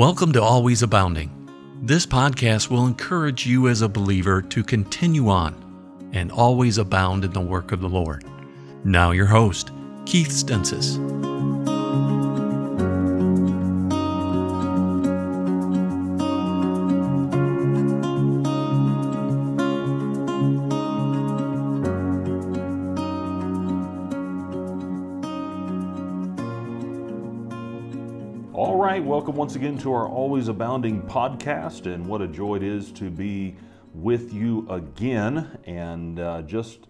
Welcome to Always Abounding. This podcast will encourage you as a believer to continue on and always abound in the work of the Lord. Now, your host, Keith Stensis. Once again to our Always Abounding podcast, and what a joy it is to be with you again. And uh, just,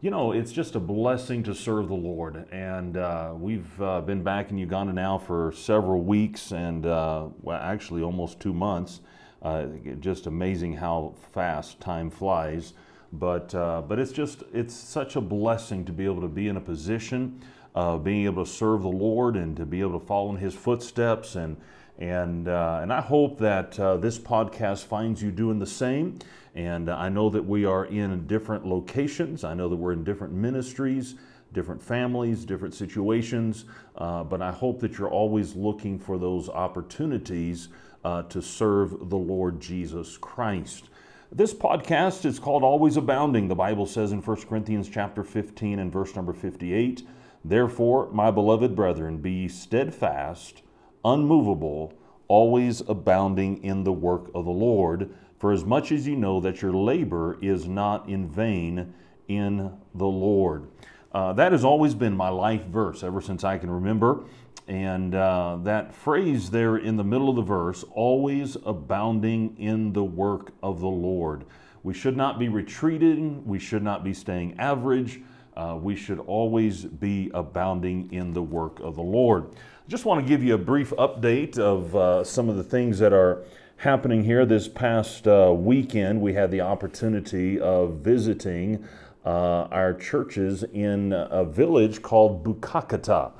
you know, it's just a blessing to serve the Lord. And uh, we've uh, been back in Uganda now for several weeks, and uh, well, actually almost two months. Uh, just amazing how fast time flies. But uh, but it's just it's such a blessing to be able to be in a position uh, being able to serve the Lord and to be able to follow in His footsteps. And, and, uh, and I hope that uh, this podcast finds you doing the same. And I know that we are in different locations, I know that we're in different ministries. Different families, different situations, uh, but I hope that you're always looking for those opportunities uh, to serve the Lord Jesus Christ. This podcast is called Always Abounding. The Bible says in 1 Corinthians chapter 15 and verse number 58, Therefore, my beloved brethren, be steadfast, unmovable, always abounding in the work of the Lord, for as much as you know that your labor is not in vain in the Lord. Uh, that has always been my life verse ever since I can remember. And uh, that phrase there in the middle of the verse, always abounding in the work of the Lord. We should not be retreating, we should not be staying average uh, we should always be abounding in the work of the Lord. Just want to give you a brief update of uh, some of the things that are happening here. This past uh, weekend, we had the opportunity of visiting uh, our churches in a village called Bukakata.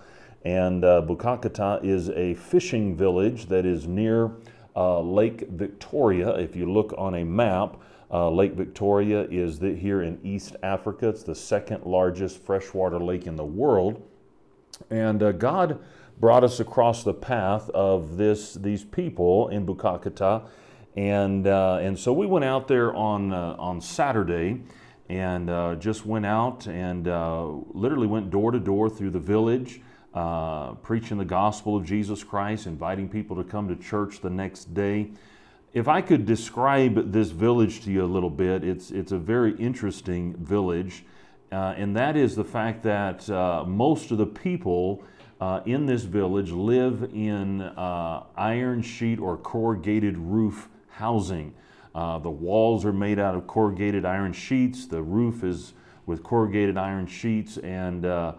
And uh, Bukakata is a fishing village that is near uh, Lake Victoria. If you look on a map, uh, lake Victoria is the, here in East Africa. It's the second largest freshwater lake in the world. And uh, God brought us across the path of this, these people in Bukakata. And, uh, and so we went out there on, uh, on Saturday and uh, just went out and uh, literally went door to door through the village. preaching the gospel of Jesus Christ, inviting people to come to church the next day. If I could describe this village to you a little bit, it's, it's a very interesting village, uh, and that is the fact that uh, most of the people uh, in this village live in uh, iron sheet or corrugated roof housing. Uh, the walls are made out of corrugated iron sheets, the roof is with corrugated iron sheets, and uh,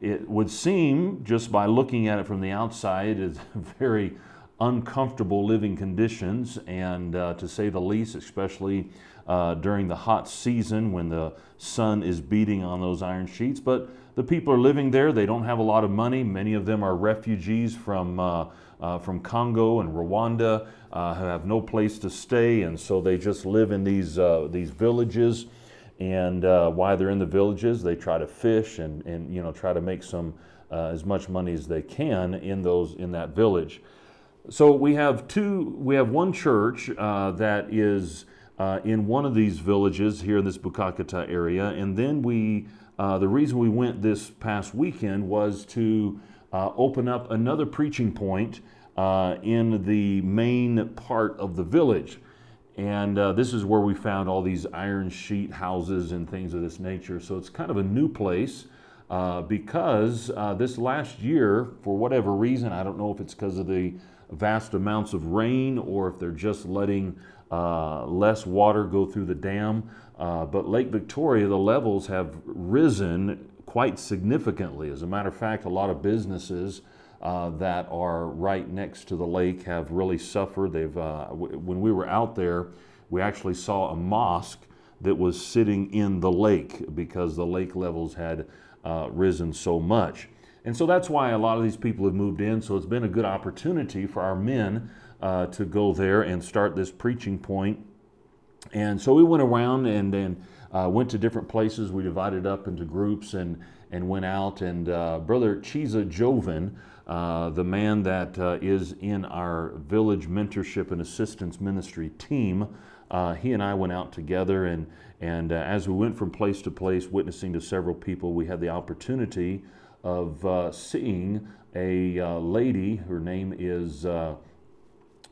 it would seem, just by looking at it from the outside, is very uncomfortable living conditions, and uh, to say the least, especially uh, during the hot season when the sun is beating on those iron sheets. But the people are living there. They don't have a lot of money. Many of them are refugees from, uh, uh from Congo and Rwanda uh, who have no place to stay, and so they just live in these, uh, these villages. And while they're in the villages, they try to fish and, and you know, try to make some as much money as they can in, those, in that village. So we have two. We have one church uh, that is uh, in one of these villages here in this Bukakata area, and then we. Uh, the reason we went this past weekend was to uh, open up another preaching point uh, in the main part of the village. And uh, this is where we found all these iron sheet houses and things of this nature. So it's kind of a new place. Because this last year, for whatever reason, I don't know if it's because of the vast amounts of rain or if they're just letting uh, less water go through the dam. Uh, but Lake Victoria, the levels have risen quite significantly. As a matter of fact, a lot of businesses uh, that are right next to the lake have really suffered. They've, uh, w- when we were out there, we actually saw a mosque that was sitting in the lake because the lake levels had uh, risen so much. And so that's why a lot of these people have moved in. So it's been a good opportunity for our men uh, to go there and start this preaching point. And so we went around and, then uh, went to different places. We divided up into groups and, and went out. And uh, Brother Chiza Joven, uh, the man that uh, is in our village mentorship and assistance ministry team, uh, he and I went out together. And, and as we went from place to place, witnessing to several people, we had the opportunity of seeing a lady. Her name is.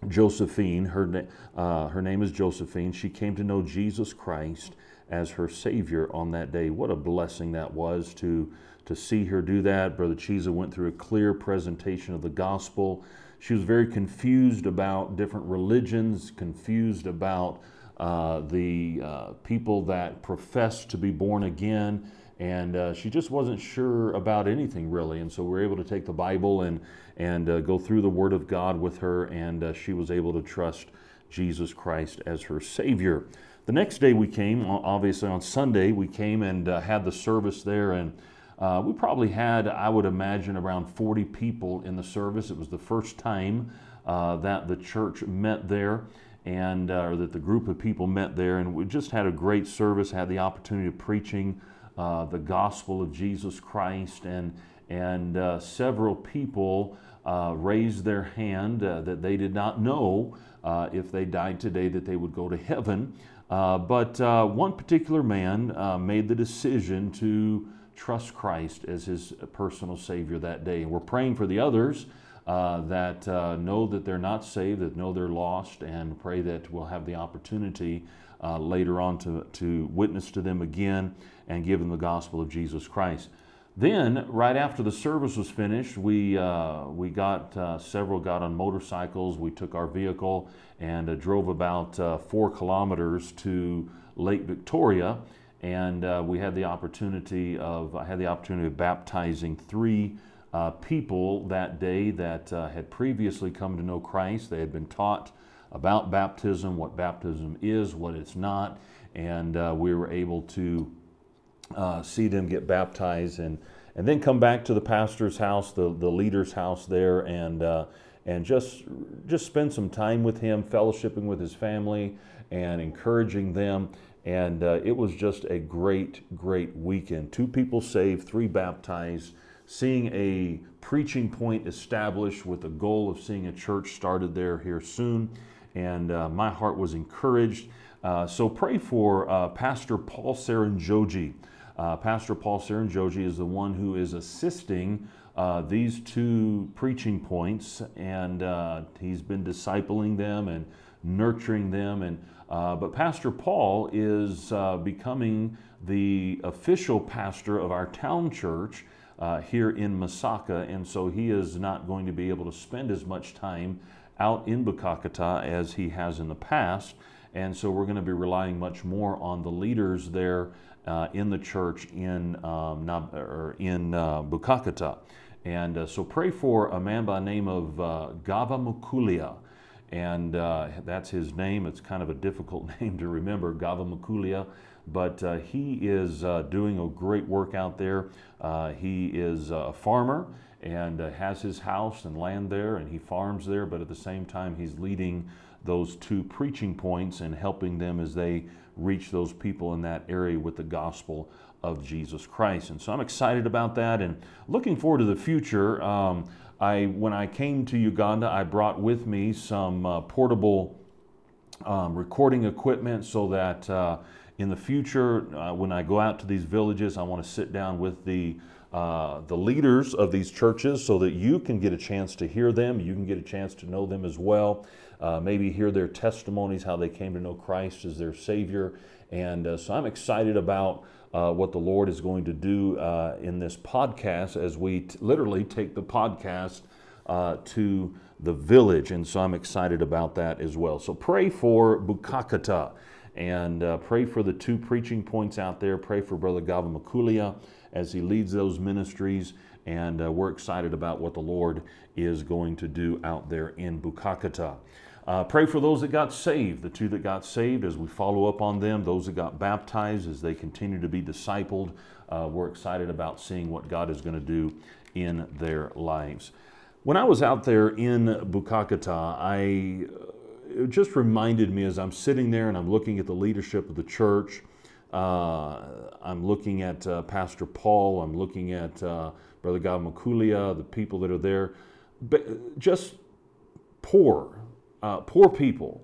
Josephine, her, uh, her name is Josephine. She came to know Jesus Christ as her Savior on that day. What a blessing that was to, to see her do that. Brother Chiza went through a clear presentation of the gospel. She was very confused about different religions, confused about uh, the uh, people that profess to be born again and uh, she just wasn't sure about anything really. And so we were able to take the Bible and and uh, go through the Word of God with her, and uh, she was able to trust Jesus Christ as her Savior. The next day we came, obviously on Sunday, we came and uh, had the service there, and uh, we probably had, I would imagine, around 40 people in the service. It was the first time uh, that the church met there and uh, that the group of people met there, and we just had a great service. Had the opportunity of preaching uh, the gospel of Jesus Christ, and and uh, several people uh, raised their hand uh, that they did not know uh, if they died today that they would go to heaven. But one particular man made the decision to trust Christ as his personal Savior that day. And we're praying for the others. Uh, that uh, know that they're not saved, that know they're lost, and pray that we'll have the opportunity uh, later on to, to witness to them again and give them the gospel of Jesus Christ. Then, right after the service was finished, we, uh, we got uh, several got on motorcycles. We took our vehicle and uh, drove about uh, four kilometers to Lake Victoria, and uh, we had the opportunity of I had the opportunity of baptizing three people that day that had previously come to know Christ. They had been taught about baptism, what baptism is, what it's not, and we were able to uh, see them get baptized and and then come back to the pastor's house, the, the leader's house there, and uh, and just just spend some time with him, fellowshipping with his family, and encouraging them. And uh, it was just a great, great weekend. Two people saved, three baptized, seeing a preaching point established with the goal of seeing a church started there here soon. And uh, my heart was encouraged. Uh, so pray for uh, Pastor Paul Saranjoji. Uh, Pastor Paul Saranjoji is the one who is assisting uh, these two preaching points, and uh, he's been discipling them and nurturing them. And but Pastor Paul is becoming the official pastor of our town church. Here in Masaka, and so he is not going to be able to spend as much time out in Bukakata as he has in the past. And so we're going to be relying much more on the leaders there uh, in the church in, um, or in uh, Bukakata. And uh, so pray for a man by the name of uh, Gava Mukulia. And uh, that's his name. It's kind of a difficult name to remember, Gava Mukulia. But uh, he is doing a great work out there. he is a farmer and has his house and land there, and he farms there, but at the same time, he's leading those two preaching points and helping them as they reach those people in that area with the gospel of Jesus Christ. And so I'm excited about that and looking forward to the future. Um, I, when I came to Uganda, I brought with me some uh, portable um, recording equipment so that uh, in the future, uh, when I go out to these villages, I want to sit down with the uh, the leaders of these churches so that you can get a chance to hear them, you can get a chance to know them as well, uh, maybe hear their testimonies, how they came to know Christ as their Savior. And uh, so I'm excited about uh, what the Lord is going to do uh, in this podcast as we t- literally take the podcast to the village. And so I'm excited about that as well. So pray for Bukakata and pray for the two preaching points out there. Pray for Brother Gava Makulia as he leads those ministries. And uh, we're excited about what the Lord is going to do out there in Bukakata. Uh, pray for those that got saved, the two that got saved as we follow up on them, those that got baptized as they continue to be discipled. Uh, we're excited about seeing what God is going to do in their lives. When I was out there in Bukakata, I uh, it just reminded me as I'm sitting there and I'm looking at the leadership of the church. Uh, I'm looking at uh, Pastor Paul. I'm looking at uh, Brother God Makulia, the people that are there. But just poor, poor people.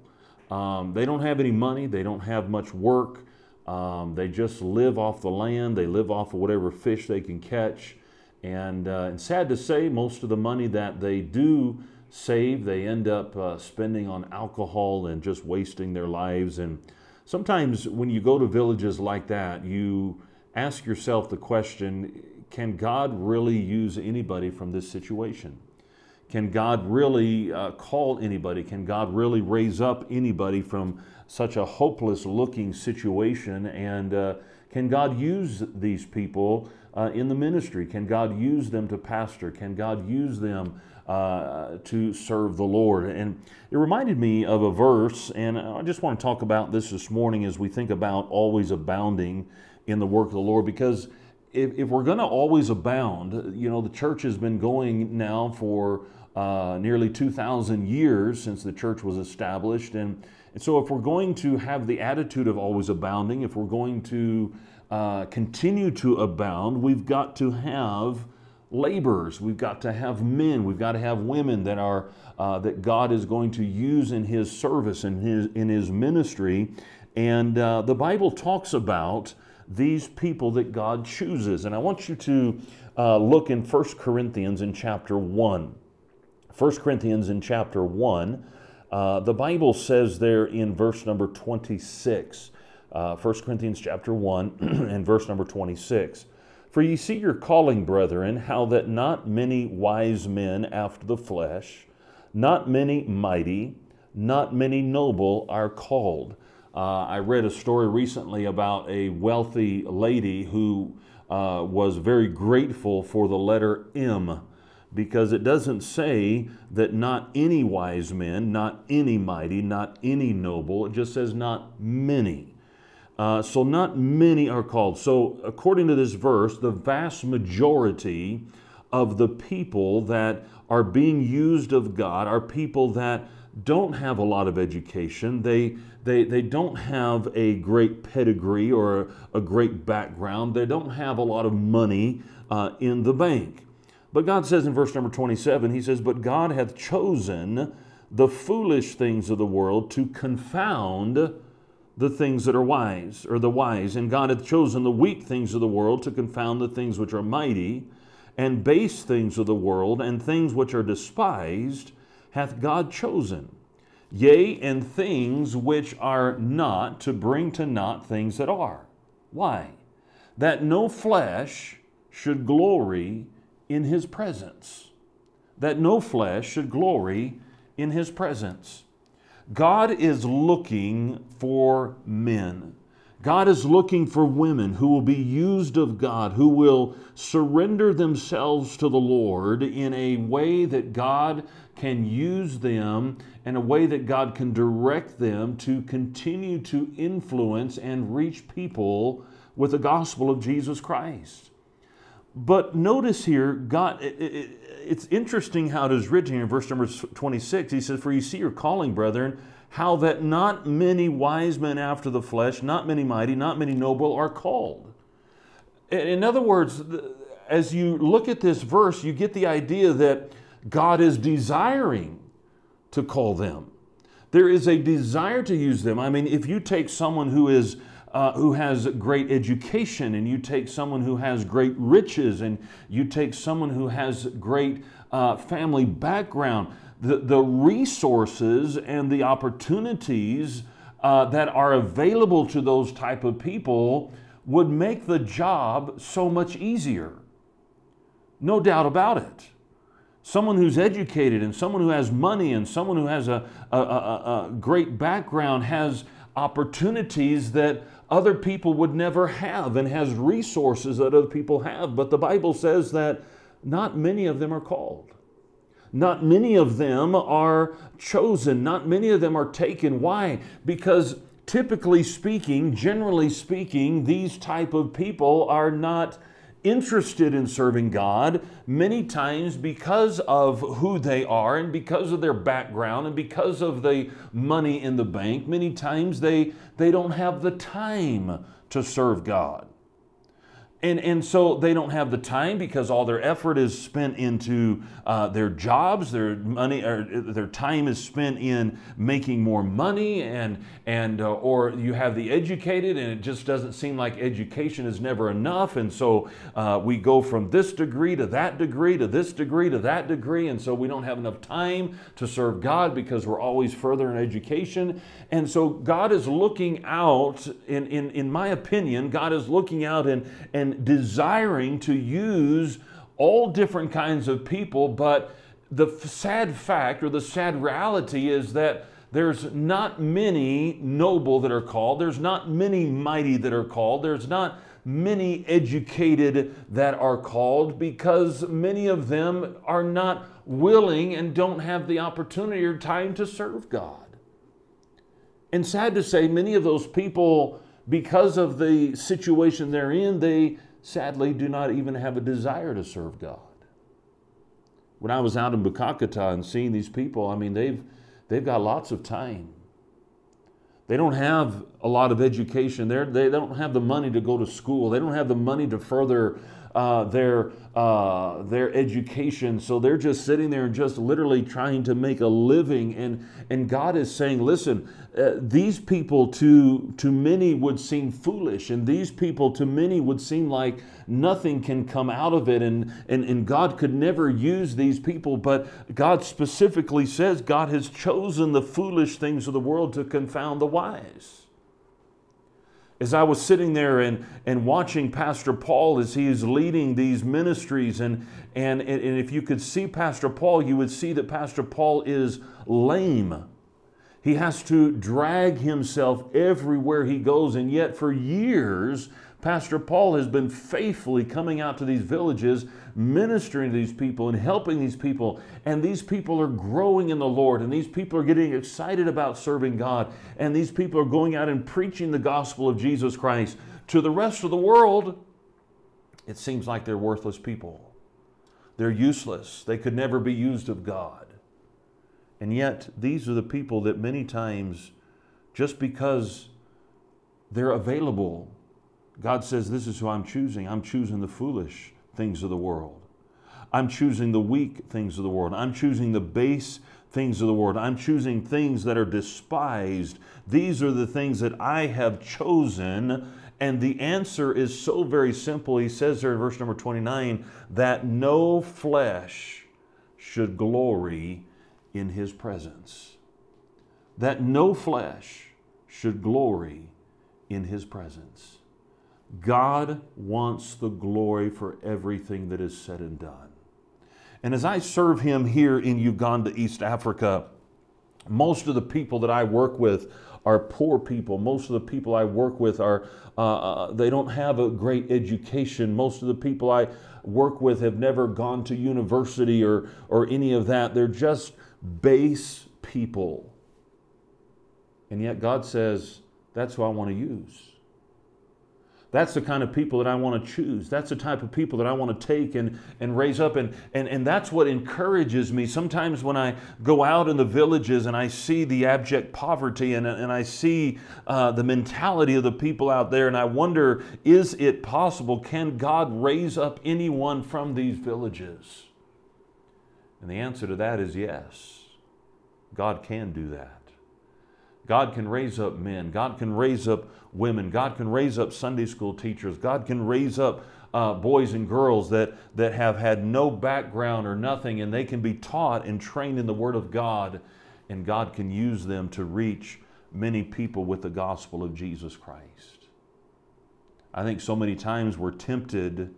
Um, they don't have any money. They don't have much work. Um, they just live off the land. They live off of whatever fish they can catch. And, uh, and sad to say, most of the money that they do save, they end up uh, spending on alcohol and just wasting their lives. And sometimes when you go to villages like that, you ask yourself the question can God really use anybody from this situation? Can God really uh, call anybody? Can God really raise up anybody from such a hopeless looking situation? And uh, can God use these people uh, in the ministry? Can God use them to pastor? Can God use them uh, to serve the Lord? And it reminded me of a verse, and I just want to talk about this this morning as we think about always abounding in the work of the Lord because if, if we're going to always abound, you know, the church has been going now for uh, nearly 2,000 years since the church was established. And, and so, if we're going to have the attitude of always abounding, if we're going to uh, continue to abound, we've got to have laborers, we've got to have men, we've got to have women that are uh, that God is going to use in His service and His in His ministry. And uh, the Bible talks about these people that God chooses. And I want you to uh, look in 1 Corinthians in chapter 1. 1 Corinthians in chapter 1, uh, the Bible says there in verse number 26, uh, 1 Corinthians chapter 1 and verse number 26. For ye see your calling, brethren, how that not many wise men after the flesh, not many mighty, not many noble are called. Uh, I read a story recently about a wealthy lady who uh, was very grateful for the letter M because it doesn't say that not any wise men, not any mighty, not any noble. It just says not many. Uh, so, not many are called. So, according to this verse, the vast majority of the people that are being used of God are people that don't have a lot of education. They, they, they don't have a great pedigree or a great background. They don't have a lot of money uh, in the bank. But God says in verse number 27, He says, But God hath chosen the foolish things of the world to confound the things that are wise, or the wise. And God hath chosen the weak things of the world to confound the things which are mighty, and base things of the world, and things which are despised, hath God chosen. Yea, and things which are not, to bring to naught things that are. Why? That no flesh should glory in his presence, that no flesh should glory in his presence. God is looking for men. God is looking for women who will be used of God, who will surrender themselves to the Lord in a way that God can use them, in a way that God can direct them to continue to influence and reach people with the gospel of Jesus Christ. But notice here, God, it's interesting how it is written here in verse number 26. He says, For you see your calling, brethren, how that not many wise men after the flesh, not many mighty, not many noble are called. In other words, as you look at this verse, you get the idea that God is desiring to call them. There is a desire to use them. I mean, if you take someone who is uh, who has great education, and you take someone who has great riches, and you take someone who has great uh, family background, the, the resources and the opportunities uh, that are available to those type of people would make the job so much easier. No doubt about it. Someone who's educated and someone who has money and someone who has a, a, a, a great background has opportunities that other people would never have and has resources that other people have. But the Bible says that not many of them are called. Not many of them are chosen. Not many of them are taken. Why? Because typically speaking, generally speaking, these type of people are not interested in serving God many times because of who they are and because of their background and because of the money in the bank. Many times they, they don't have the time to serve God and and so they don't have the time because all their effort is spent into uh, their jobs their money or their time is spent in making more money and and uh, or you have the educated and it just doesn't seem like education is never enough. And so uh, we go from this degree to that degree to this degree to that degree. And so we don't have enough time to serve god because we're always further in education. And so god is looking out in in, in my opinion god is looking out and and desiring to use all different kinds of people, but the sad fact or the sad reality is that there's not many noble that are called, there's not many mighty that are called, there's not many educated that are called because many of them are not willing and don't have the opportunity or time to serve God. And sad to say, many of those people because of the situation they're in, they sadly do not even have a desire to serve God. When I was out in Bukakata and seeing these people, I mean, they've, they've got lots of time. They don't have a lot of education. They're, they don't have the money to go to school. They don't have the money to further uh, their, uh, their education. So they're just sitting there and just literally trying to make a living. And, and God is saying, listen, uh, these people to, to many would seem foolish, and these people to many would seem like nothing can come out of it, and, and, and God could never use these people. But God specifically says God has chosen the foolish things of the world to confound the wise as I was sitting there and, and watching Pastor Paul as he is leading these ministries, and, and, and if you could see Pastor Paul, you would see that Pastor Paul is lame. He has to drag himself everywhere he goes, and yet for years, Pastor Paul has been faithfully coming out to these villages, ministering to these people and helping these people. And these people are growing in the Lord, and these people are getting excited about serving God. And these people are going out and preaching the gospel of Jesus Christ to the rest of the world. It seems like they're worthless people. They're useless. They could never be used of God. And yet, these are the people that many times, just because they're available God says, This is who I'm choosing. I'm choosing the foolish things of the world. I'm choosing the weak things of the world. I'm choosing the base things of the world. I'm choosing things that are despised. These are the things that I have chosen. And the answer is so very simple. He says there in verse number 29 that no flesh should glory in his presence. That no flesh should glory in his presence. God wants the glory for everything that is said and done. And as I serve Him here in Uganda, East Africa, most of the people that I work with are poor people. Most of the people I work with are, uh, uh, they don't have a great education. Most of the people I work with have never gone to university or, or any of that. They're just base people. And yet God says, that's who I want to use. That's the kind of people that I want to choose. That's the type of people that I want to take and, and raise up. And, and, and that's what encourages me. Sometimes when I go out in the villages and I see the abject poverty and, and I see uh, the mentality of the people out there, and I wonder, is it possible? Can God raise up anyone from these villages? And the answer to that is yes. God can do that. God can raise up men. God can raise up women. God can raise up Sunday school teachers. God can raise up uh, boys and girls that, that have had no background or nothing, and they can be taught and trained in the Word of God, and God can use them to reach many people with the gospel of Jesus Christ. I think so many times we're tempted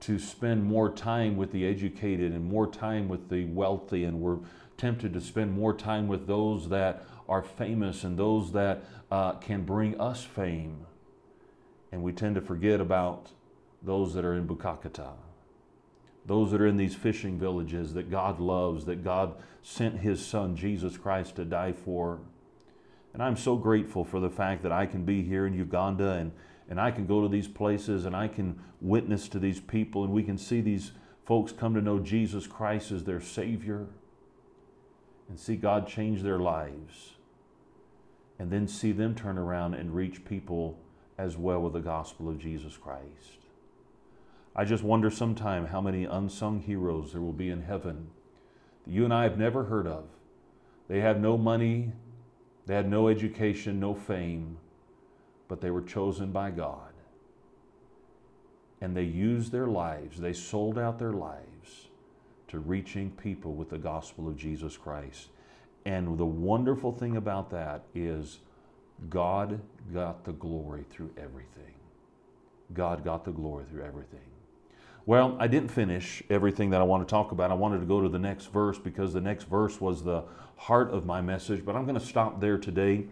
to spend more time with the educated and more time with the wealthy, and we're tempted to spend more time with those that are famous and those that uh, can bring us fame. And we tend to forget about those that are in Bukakata, those that are in these fishing villages that God loves, that God sent His Son, Jesus Christ, to die for. And I'm so grateful for the fact that I can be here in Uganda and, and I can go to these places and I can witness to these people and we can see these folks come to know Jesus Christ as their Savior and see God change their lives and then see them turn around and reach people as well with the gospel of Jesus Christ. I just wonder sometime how many unsung heroes there will be in heaven that you and I have never heard of. They had no money, they had no education, no fame, but they were chosen by God. And they used their lives, they sold out their lives to reaching people with the gospel of Jesus Christ. And the wonderful thing about that is God got the glory through everything. God got the glory through everything. Well, I didn't finish everything that I want to talk about. I wanted to go to the next verse because the next verse was the heart of my message, but I'm going to stop there today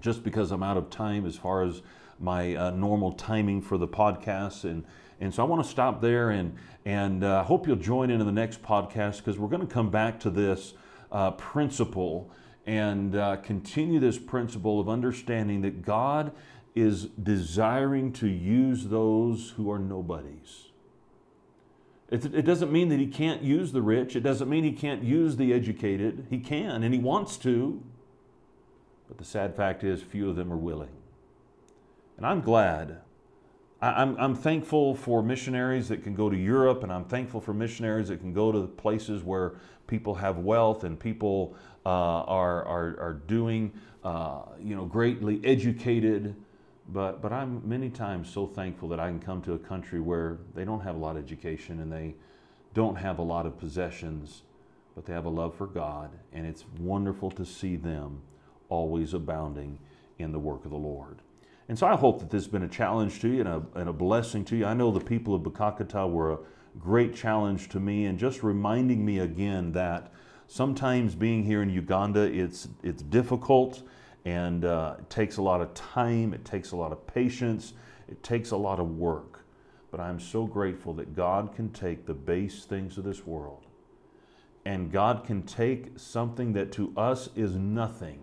just because I'm out of time as far as my uh, normal timing for the podcast. And, and so I want to stop there and, and uh, hope you'll join in in the next podcast because we're going to come back to this uh, principle and uh, continue this principle of understanding that God is desiring to use those who are nobodies. It, it, doesn't mean that he can't use the rich. It doesn't mean he can't use the educated. He can, and he wants to. But the sad fact is, few of them are willing. And I'm glad. I, I'm, I'm thankful for missionaries that can go to Europe, and I'm thankful for missionaries that can go to places where people have wealth and people uh, are, are, are doing, uh, you know, greatly educated but, but I'm many times so thankful that I can come to a country where they don't have a lot of education and they don't have a lot of possessions, but they have a love for God. And it's wonderful to see them always abounding in the work of the Lord. And so I hope that this has been a challenge to you and a, and a blessing to you. I know the people of Bukakata were a great challenge to me and just reminding me again that sometimes being here in Uganda, it's, it's difficult and uh, it takes a lot of time, it takes a lot of patience, it takes a lot of work. But I'm so grateful that God can take the base things of this world and God can take something that to us is nothing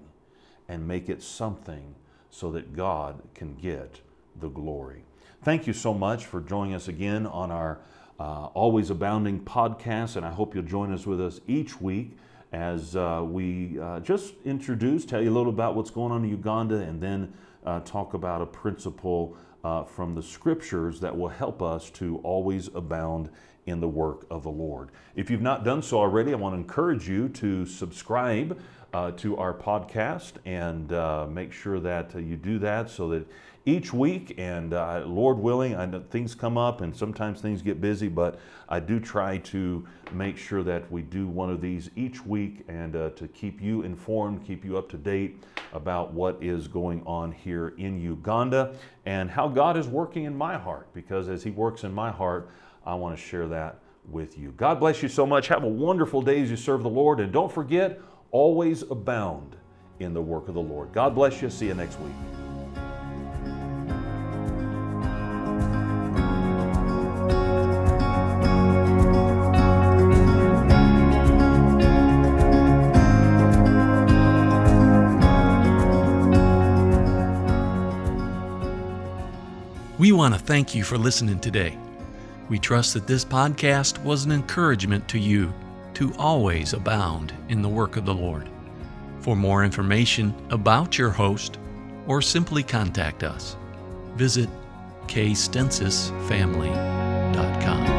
and make it something so that God can get the glory. Thank you so much for joining us again on our uh, Always Abounding podcast, and I hope you'll join us with us each week as uh, we uh, just introduce, tell you a little about what's going on in Uganda, and then uh, talk about a principle uh, from the scriptures that will help us to always abound in the work of the Lord. If you've not done so already, I want to encourage you to subscribe uh, to our podcast and uh, make sure that you do that so that each week. And uh, Lord willing, I know things come up and sometimes things get busy, but I do try to make sure that we do one of these each week and uh, to keep you informed, keep you up to date about what is going on here in Uganda and how God is working in my heart. Because as He works in my heart, I want to share that with you. God bless you so much. Have a wonderful day as you serve the Lord. And don't forget, always abound in the work of the Lord. God bless you. See you next week. We want to thank you for listening today. We trust that this podcast was an encouragement to you to always abound in the work of the Lord. For more information about your host, or simply contact us, visit kstensisfamily.com.